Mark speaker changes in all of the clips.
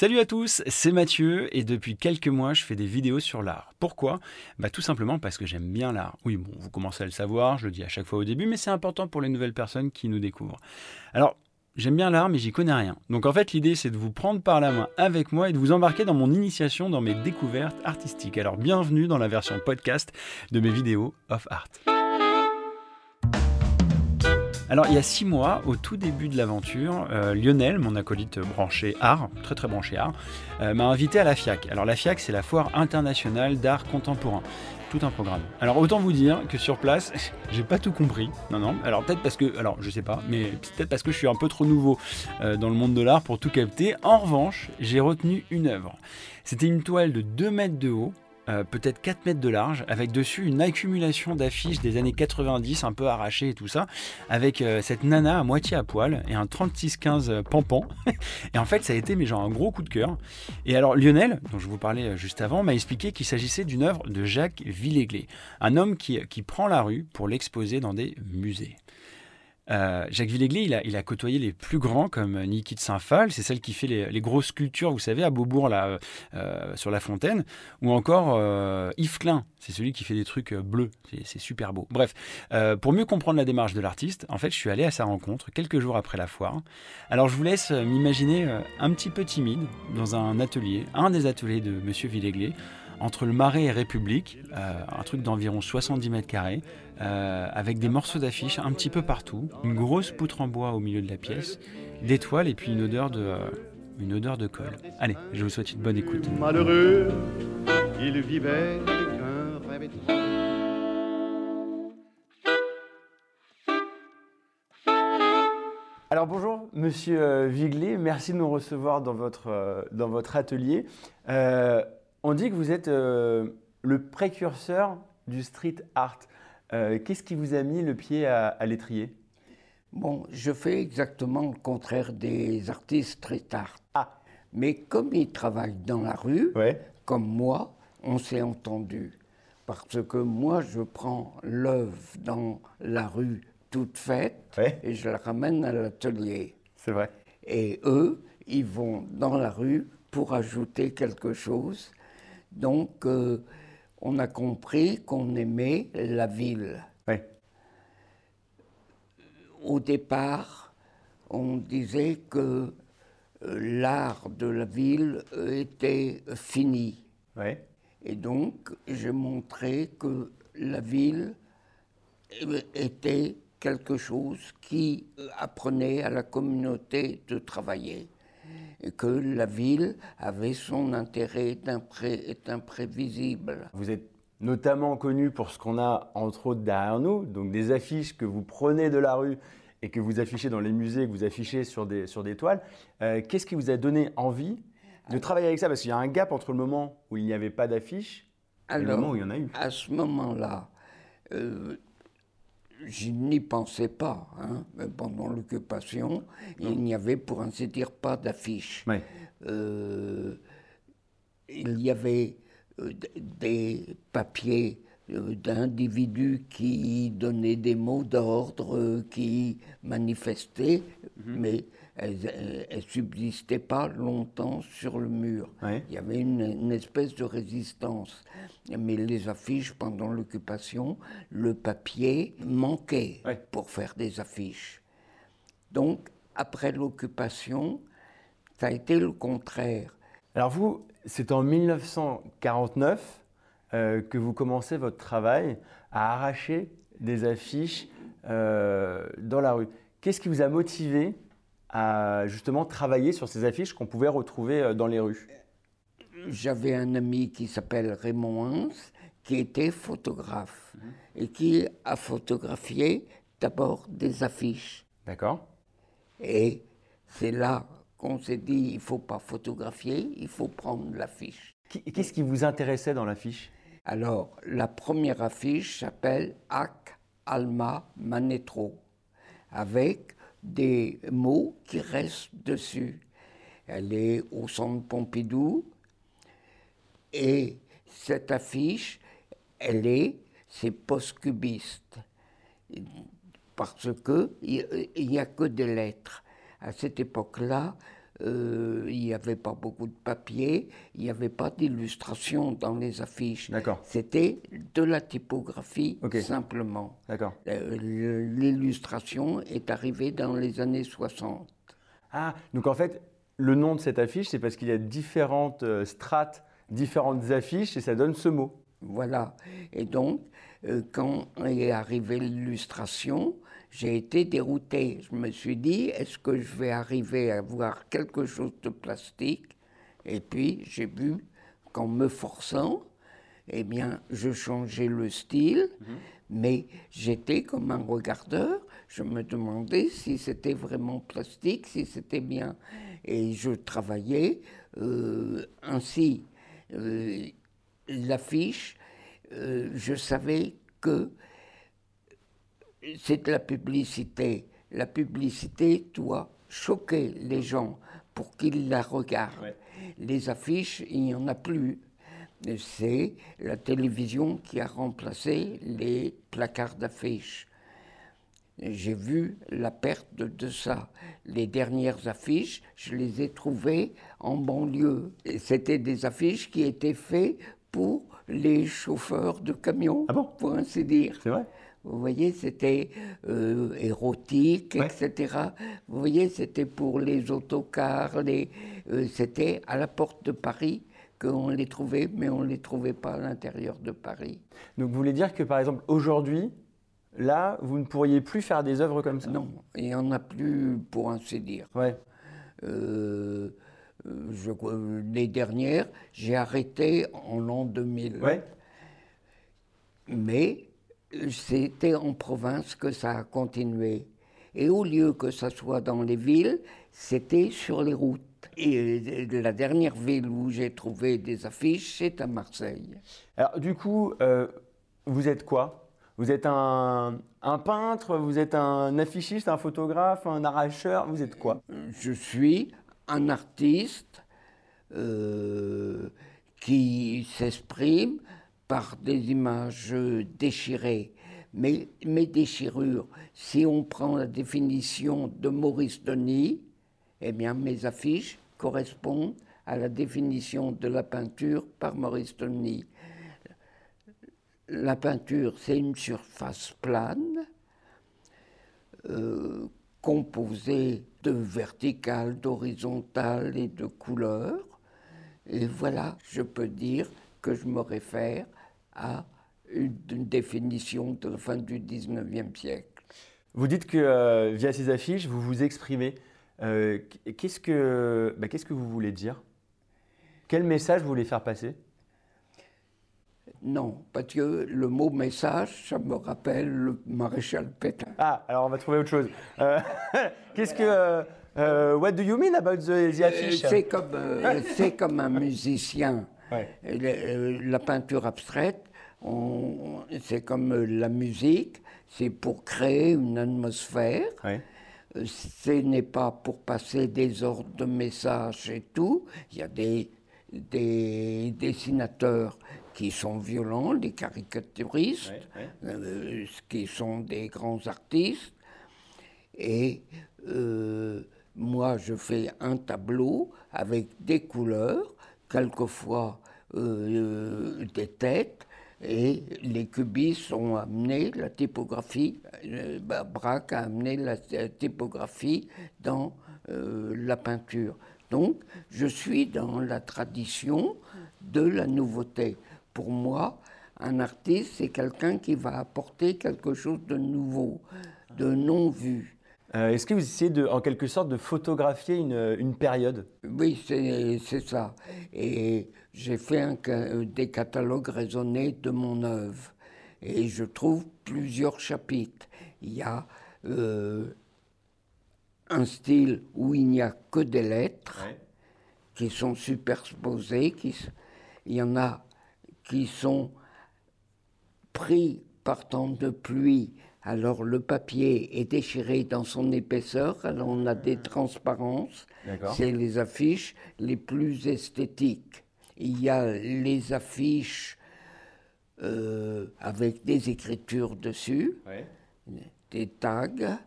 Speaker 1: Salut à tous, c'est Mathieu et depuis quelques mois je fais des vidéos sur l'art. Pourquoi? Bah tout simplement parce que j'aime bien l'art. Oui bon, vous commencez à le savoir, je le dis à chaque fois au début, mais c'est important pour les nouvelles personnes qui nous découvrent. Alors J'aime bien l'art, mais j'y connais rien. Donc en fait, l'idée, c'est de vous prendre par la main avec moi et de vous embarquer dans mon initiation, dans mes découvertes artistiques. Alors bienvenue dans la version podcast de mes vidéos of art. Alors, il y a six mois, au tout début de l'aventure, euh, Lionel, mon acolyte branché art, très très branché art, euh, m'a invité à la FIAC. Alors, la FIAC, c'est la foire internationale d'art contemporain. Tout un programme. Alors, autant vous dire que sur place, j'ai pas tout compris. Non, non. Alors, peut-être parce que, alors, je sais pas, mais peut-être parce que je suis un peu trop nouveau euh, dans le monde de l'art pour tout capter. En revanche, j'ai retenu une œuvre. C'était une toile de 2 mètres de haut, euh, peut-être 4 mètres de large, avec dessus une accumulation d'affiches des années 90, un peu arrachées et tout ça, avec euh, cette nana à moitié à poil et un 36-15 euh, pampan. et en fait, ça a été un gros coup de cœur. Et alors Lionel, dont je vous parlais juste avant, m'a expliqué qu'il s'agissait d'une œuvre de Jacques Villéglet, un homme qui, qui prend la rue pour l'exposer dans des musées. Euh, Jacques Villéglet, il a, côtoyé les plus grands comme Niki de Saint-Phal, c'est celle qui fait les, grosses sculptures, vous savez, à Beaubourg, là, euh, sur la fontaine, ou encore euh, Yves Klein, c'est celui qui fait des trucs bleus, c'est super beau. Bref, pour mieux comprendre la démarche de l'artiste, en fait, je suis allé à sa rencontre quelques jours après la foire. Alors, je vous laisse m'imaginer un petit peu timide dans un atelier, un des ateliers de Monsieur Villéglet, entre le Marais et République, un truc d'environ 70 mètres carrés, euh, avec des morceaux d'affiches un petit peu partout, une grosse poutre en bois au milieu de la pièce, des toiles et puis une odeur de, euh, une odeur de colle. Allez, je vous souhaite une bonne écoute.
Speaker 2: Malheureux, il vivait
Speaker 1: Alors bonjour Monsieur euh, Viglet, merci de nous recevoir dans votre, dans votre atelier. on dit que vous êtes le précurseur du street art. Euh, qu'est-ce qui vous a mis le pied à, l'étrier?
Speaker 3: Bon, je fais exactement le contraire des artistes très tard. Ah. Mais comme ils travaillent dans la rue, comme moi, on s'est entendu. Parce que moi, je prends l'œuvre dans la rue toute faite et je la ramène à l'atelier.
Speaker 1: C'est vrai.
Speaker 3: Et eux, ils vont dans la rue pour ajouter quelque chose. Donc, euh, on a compris qu'on aimait la ville. Au départ, on disait que euh, l'art de la ville était fini. Et donc, j'ai montré que la ville était quelque chose qui apprenait à la communauté de travailler que la ville avait son intérêt est imprévisible.
Speaker 1: Vous êtes notamment connu pour ce qu'on a entre autres derrière nous, donc des affiches que vous prenez de la rue et que vous affichez dans les musées, que vous affichez sur des, sur des toiles. Euh, qu'est-ce qui vous a donné envie de travailler avec ça? Parce qu'il y a un gap entre le moment où il n'y avait pas d'affiches et le moment où il y en a eu.
Speaker 3: À ce moment-là, euh, je n'y pensais pas. Hein. Pendant l'occupation, il n'y avait pour ainsi dire pas d'affiches. Euh, il y avait euh, des papiers euh, d'individus qui donnaient des mots d'ordre, qui manifestaient, mhm. mais elles ne subsistaient pas longtemps sur le mur. Il y avait une, espèce de résistance. Mais les affiches, pendant l'occupation, le papier manquait pour faire des affiches. Donc, après l'occupation, ça a été le contraire.
Speaker 1: Alors vous, c'est en 1949 euh, que vous commencez votre travail à arracher des affiches euh, dans la rue. Qu'est-ce qui vous a motivé à justement travailler sur ces affiches qu'on pouvait retrouver euh, dans les rues
Speaker 3: J'avais un ami qui s'appelle Raymond Hans, qui était photographe mhm. et qui a photographié d'abord des affiches.
Speaker 1: D'accord.
Speaker 3: Et c'est là qu'on s'est dit il ne faut pas photographier, il faut prendre l'affiche.
Speaker 1: Qu'est-ce qui vous intéressait dans l'affiche?
Speaker 3: Alors, la première affiche s'appelle Ac Alma Manetro, avec des mots qui restent dessus. Elle est au centre Pompidou et cette affiche, elle est, c'est post-cubiste parce qu'il n'y a que des lettres. À cette époque-là, euh, il n'y avait pas beaucoup de papier, il n'y avait pas d'illustration dans les affiches. C'était de la typographie simplement. Euh, l'illustration est arrivée dans les années 60.
Speaker 1: Ah, donc en fait, le nom de cette affiche, c'est parce qu'il y a différentes euh, strates, différentes affiches, et ça donne ce mot.
Speaker 3: Voilà. Et donc, quand est arrivée l'illustration, j'ai été dérouté. Je me suis dit, est-ce que je vais arriver à voir quelque chose de plastique? Et puis j'ai vu qu'en me forçant, eh bien, je changeais le style, mhm. mais j'étais comme un regardeur. Je me demandais si c'était vraiment plastique, si c'était bien. Et je travaillais euh, ainsi. Euh, l'affiche, euh, je savais que c'est la publicité. La publicité doit choquer les gens pour qu'ils la regardent. Les affiches, il n'y en a plus. C'est la télévision qui a remplacé les placards d'affiches. J'ai vu la perte de ça. Les dernières affiches, je les ai trouvées en banlieue. C'était des affiches qui étaient faites pour les chauffeurs de camions,
Speaker 1: ah bon?
Speaker 3: pour ainsi dire.
Speaker 1: C'est vrai?
Speaker 3: Vous voyez, c'était euh, érotique, etc. Vous voyez, c'était pour les autocars, euh, c'était à la porte de Paris qu'on les trouvait, mais on ne les trouvait pas à l'intérieur de Paris.
Speaker 1: Donc vous voulez dire que par exemple aujourd'hui, là, vous ne pourriez plus faire des œuvres comme ça?
Speaker 3: Non, il n'y en a plus pour ainsi dire.
Speaker 1: Ouais.
Speaker 3: Euh, je, les dernières, j'ai arrêté en l'an 2000.
Speaker 1: Ouais.
Speaker 3: Mais c'était en province que ça a continué. Et au lieu que ça soit dans les villes, c'était sur les routes. Et la dernière ville où j'ai trouvé des affiches, c'est à Marseille.
Speaker 1: Alors du coup, euh, vous êtes quoi? Vous êtes un, peintre Vous êtes un affichiste, un photographe, un arracheur Vous êtes quoi?
Speaker 3: Je suis un artiste euh, qui s'exprime par des images déchirées. Mais mes déchirures, si on prend la définition de Maurice Denis, eh bien mes affiches correspondent à la définition de la peinture par Maurice Denis. La peinture, c'est une surface plane, euh, composée de verticales, d'horizontales et de couleurs. Et voilà, je peux dire que je me réfère à une, définition de la fin du 19e siècle.
Speaker 1: Vous dites que euh, via ces affiches, vous vous exprimez. Euh, qu'est-ce, que, bah, qu'est-ce que vous voulez dire? Quel message vous voulez faire passer?
Speaker 3: Non, parce que le mot message, ça me rappelle le maréchal Pétain.
Speaker 1: Ah, alors on va trouver autre chose. Euh, qu'est-ce que. what do you mean about the, affiches
Speaker 3: c'est comme, c'est comme un musicien euh, la peinture abstraite, c'est comme euh, la musique, c'est pour créer une atmosphère. Euh, ce n'est pas pour passer des ordres de messages et tout. Il y a des, des dessinateurs qui sont violents, des caricaturistes, qui sont des grands artistes. Et moi, je fais un tableau avec des couleurs quelquefois euh, des têtes, et les cubistes ont amené la typographie, euh, Braque a amené la, typographie dans euh, la peinture. Donc, je suis dans la tradition de la nouveauté. Pour moi, un artiste, c'est quelqu'un qui va apporter quelque chose de nouveau, de non vu.
Speaker 1: Euh, est-ce que vous essayez de, en quelque sorte de photographier une, période?
Speaker 3: Oui, c'est ça. Et j'ai fait un, des catalogues raisonnés de mon œuvre. Et je trouve plusieurs chapitres. Il y a euh, un style où il n'y a que des lettres qui sont superposées. Qui, il y en a qui sont pris par temps de pluie alors le papier est déchiré dans son épaisseur, alors on a des transparences. C'est les affiches les plus esthétiques. Il y a les affiches euh, avec des écritures dessus, des tags.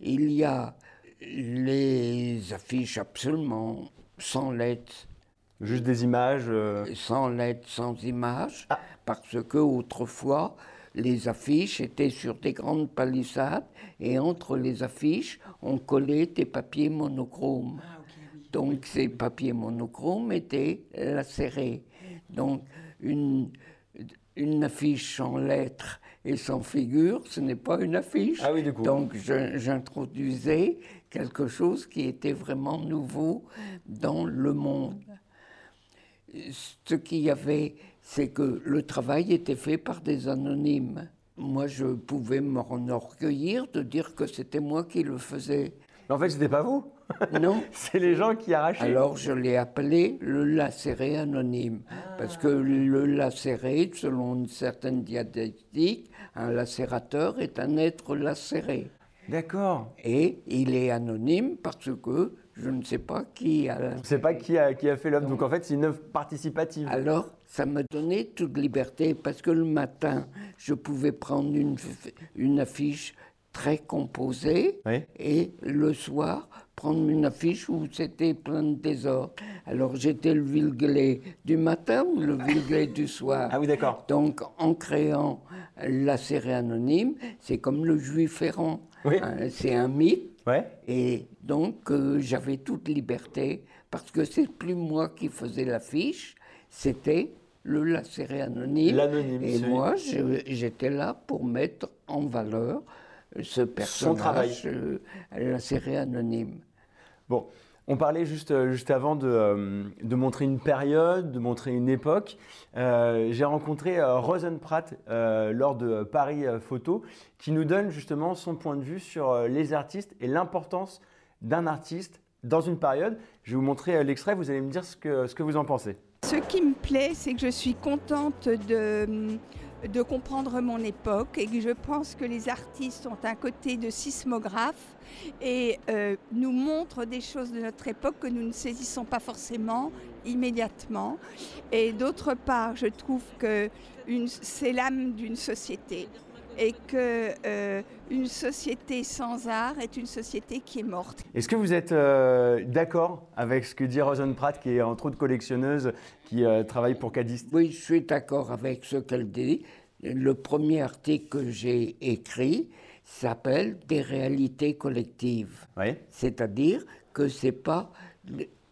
Speaker 3: Il y a Les affiches, absolument, sans lettres.
Speaker 1: Juste des images
Speaker 3: Sans lettres, sans images, ah. parce que autrefois, les affiches étaient sur des grandes palissades et entre les affiches, on collait des papiers monochromes. Ah, Donc ces papiers monochromes étaient lacérés. Donc une, une affiche sans lettres et sans figure, ce n'est pas une affiche.
Speaker 1: Ah oui, du
Speaker 3: Donc j'introduisais quelque chose qui était vraiment nouveau dans le monde. Ce qu'il y avait c'est que le travail était fait par des anonymes. Moi, je pouvais m'enorgueillir de dire que c'était moi qui le faisais.
Speaker 1: Mais en fait, c'était pas vous.
Speaker 3: Non.
Speaker 1: c'est les gens qui arrachaient.
Speaker 3: Alors, je l'ai appelé le lacéré anonyme. Parce que le lacéré, selon une certaine dialectique, un lacérateur est un être lacéré.
Speaker 1: D'accord.
Speaker 3: Et il est anonyme parce que je ne sais pas qui a.
Speaker 1: Je ne sais pas qui a, qui a fait l'œuvre. Donc en fait, c'est une œuvre participative.
Speaker 3: Alors, ça me donnait toute liberté parce que le matin, je pouvais prendre une, une affiche très composée et le soir, prendre une affiche où c'était plein de désordre. Alors j'étais le Vilglé du matin ou le Vilglé du soir.
Speaker 1: Ah oui, d'accord.
Speaker 3: Donc en créant la série anonyme, c'est comme le juif errant. Hein, c'est un mythe.
Speaker 1: Ouais.
Speaker 3: Et donc euh, j'avais toute liberté parce que c'est plus moi qui faisais l'affiche, c'était le lacéré anonyme. Et moi, j'étais là pour mettre en valeur ce personnage euh, anonyme.
Speaker 1: Bon, on parlait juste, euh, juste avant de, euh, de, montrer une période, de montrer une époque. J'ai rencontré Rosenpratt lors de Paris Photo, qui nous donne justement son point de vue sur les artistes et l'importance d'un artiste dans une période. Je vais vous montrer l'extrait, vous allez me dire ce que, ce que vous en pensez.
Speaker 4: Ce qui me plaît, c'est que je suis contente de, de comprendre mon époque et je pense que les artistes ont un côté de sismographe et euh, nous montrent des choses de notre époque que nous ne saisissons pas forcément immédiatement. Et d'autre part, je trouve que c'est l'âme d'une société et que euh, une société sans art est une société qui est morte.
Speaker 1: Est-ce que vous êtes euh, d'accord avec ce que dit Rosen Pratt, qui est entre autres collectionneuse, qui euh, travaille pour Cadiste
Speaker 3: Oui, je suis d'accord avec ce qu'elle dit. Le premier article que j'ai écrit s'appelle Des réalités collectives.
Speaker 1: Oui.
Speaker 3: C'est-à-dire que c'est pas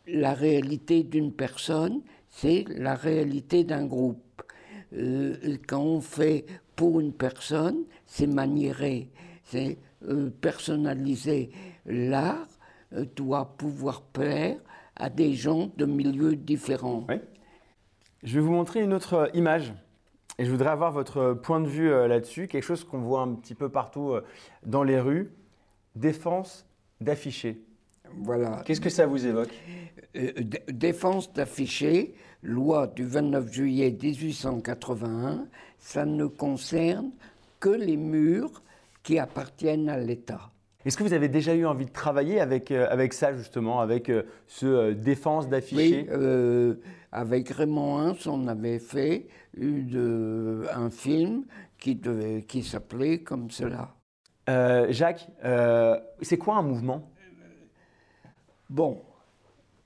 Speaker 3: la réalité d'une personne, c'est la réalité d'un groupe. quand on fait pour une personne, c'est maniérer, c'est euh, personnaliser. L'art euh, doit pouvoir plaire à des gens de milieux différents.
Speaker 1: Je vais vous montrer une autre euh, image. Et je voudrais avoir votre point de vue là-dessus, quelque chose qu'on voit un petit peu partout dans les rues, défense d'afficher.
Speaker 3: Voilà.
Speaker 1: Qu'est-ce que ça vous évoque?
Speaker 3: Défense d'afficher, loi du 29 juillet 1881, ça ne concerne que les murs qui appartiennent à l'État.
Speaker 1: Est-ce que vous avez déjà eu envie de travailler avec, euh, avec ça, justement, avec euh, ce euh, défense d'afficher
Speaker 3: Oui, avec Raymond Hins, on avait fait une, un film qui, qui s'appelait comme cela.
Speaker 1: Jacques, c'est quoi un mouvement?
Speaker 3: Bon,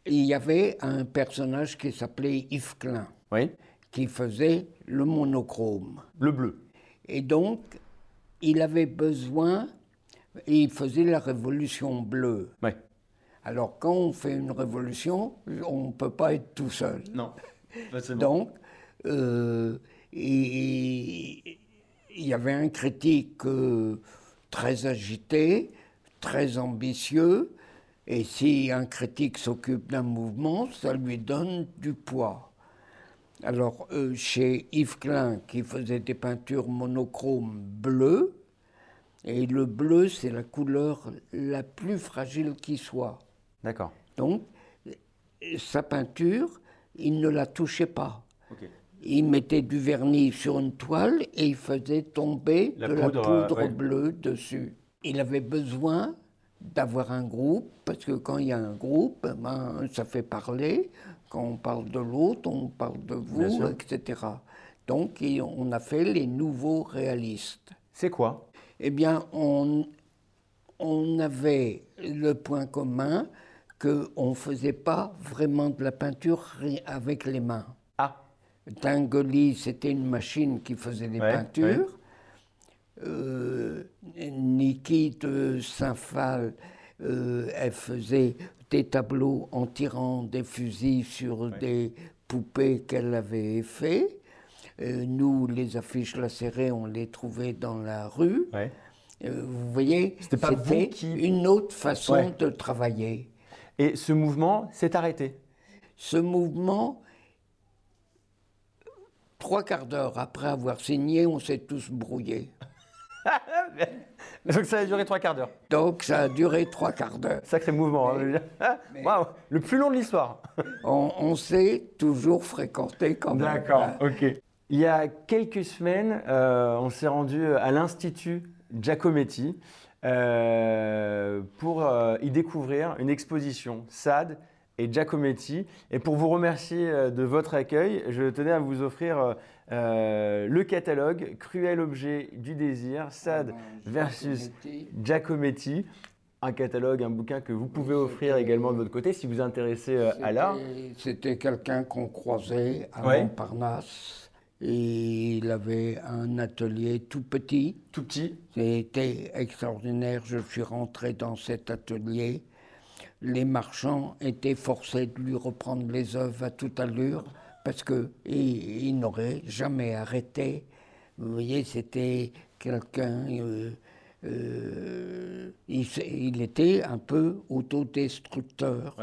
Speaker 3: il y avait un personnage qui s'appelait Yves Klein.
Speaker 1: Oui
Speaker 3: qui faisait le monochrome.
Speaker 1: Le bleu.
Speaker 3: Et donc, il avait besoin, il faisait la révolution bleue.
Speaker 1: Oui.
Speaker 3: Alors, quand on fait une révolution, on ne peut pas être tout seul.
Speaker 1: Non.
Speaker 3: donc, euh, il, y avait un critique euh, très agité, très ambitieux, et si un critique s'occupe d'un mouvement, ça lui donne du poids. Alors, euh, chez Yves Klein, qui faisait des peintures monochromes bleues, et le bleu, c'est la couleur la plus fragile qui soit.
Speaker 1: D'accord.
Speaker 3: Donc, sa peinture, il ne la touchait pas. Il mettait du vernis sur une toile et il faisait tomber de la poudre bleue dessus. Il avait besoin d'avoir un groupe, parce que quand il y a un groupe, ben, ça fait parler. Quand on parle de l'autre, on parle de vous, etc. Donc on a fait les nouveaux réalistes.
Speaker 1: C'est quoi?
Speaker 3: Eh bien, on, on avait le point commun qu'on ne faisait pas vraiment de la peinture avec les mains.
Speaker 1: Ah.
Speaker 3: Tingoli, c'était une machine qui faisait des peintures. Niki de Saint-Phal, euh, elle faisait des tableaux en tirant des fusils sur des poupées qu'elle avait fait. Euh, nous, les affiches lacérées, on les trouvait dans la rue. vous voyez, c'était une autre façon de travailler.
Speaker 1: Et ce mouvement s'est arrêté
Speaker 3: Ce mouvement, trois quarts d'heure après avoir signé, on s'est tous brouillés.
Speaker 1: Donc ça a duré trois quarts d'heure.
Speaker 3: Donc ça a duré trois quarts d'heure.
Speaker 1: Sacré mouvement. Hein. le plus long de l'histoire.
Speaker 3: on, s'est toujours fréquenté quand même.
Speaker 1: D'accord, ok. Il y a quelques semaines, euh, on s'est rendu à l'Institut Giacometti euh, pour euh, y découvrir une exposition SAD et Giacometti. Et pour vous remercier de votre accueil, je tenais à vous offrir euh, le catalogue Cruel objet du désir, Sade versus Giacometti. Un catalogue, un bouquin que vous pouvez offrir également de votre côté si vous intéressez euh, à l'art.
Speaker 3: C'était quelqu'un qu'on croisait à Montparnasse. Et il avait un atelier tout petit.
Speaker 1: Tout petit.
Speaker 3: C'était extraordinaire. Je suis rentré dans cet atelier. Les marchands étaient forcés de lui reprendre les œuvres à toute allure parce qu'il il, n'aurait jamais arrêté. Vous voyez, c'était quelqu'un. Euh, euh, il, était un peu autodestructeur.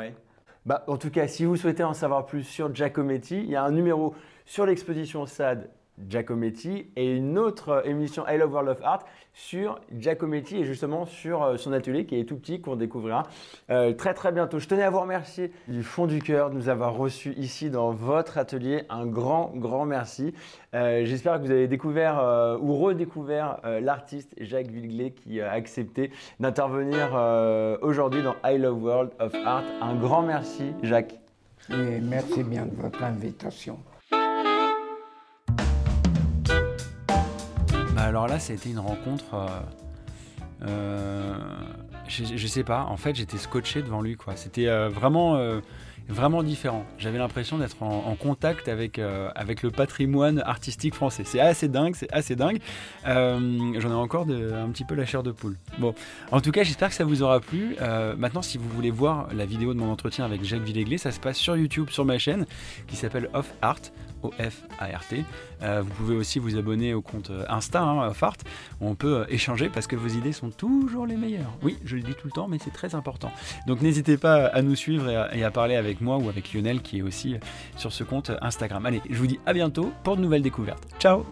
Speaker 1: Bah, en tout cas, si vous souhaitez en savoir plus sur Giacometti, il y a un numéro sur l'exposition SAD Giacometti et une autre émission I Love World of Art sur Giacometti et justement sur euh, son atelier qui est tout petit qu'on découvrira euh, très très bientôt. Je tenais à vous remercier du fond du cœur de nous avoir reçus ici dans votre atelier. Un grand grand merci. Euh, j'espère que vous avez découvert ou redécouvert l'artiste Jacques Villeglé qui a accepté d'intervenir aujourd'hui dans I Love World of Art. Un grand merci Jacques.
Speaker 3: Merci bien de votre invitation.
Speaker 5: Alors là, ça a été une rencontre. Euh, euh, je, sais pas, en fait, j'étais scotché devant lui, quoi. C'était euh, vraiment, différent. J'avais l'impression d'être en, contact avec, le patrimoine artistique français. C'est assez dingue, c'est assez dingue. J'en ai encore un petit peu la chair de poule. Bon, en tout cas, j'espère que ça vous aura plu. maintenant, si vous voulez voir la vidéo de mon entretien avec Jacques Villeglé, ça se passe sur YouTube, sur ma chaîne, qui s'appelle Off Art. O-F-A-R-T. Euh, vous pouvez aussi vous abonner au compte euh, Insta, hein, Fart, on peut euh, échanger parce que vos idées sont toujours les meilleures. Oui, je le dis tout le temps, mais c'est très important. Donc n'hésitez pas à nous suivre et à, parler avec moi ou avec Lionel qui est aussi sur ce compte Instagram. Allez, je vous dis à bientôt pour de nouvelles découvertes. Ciao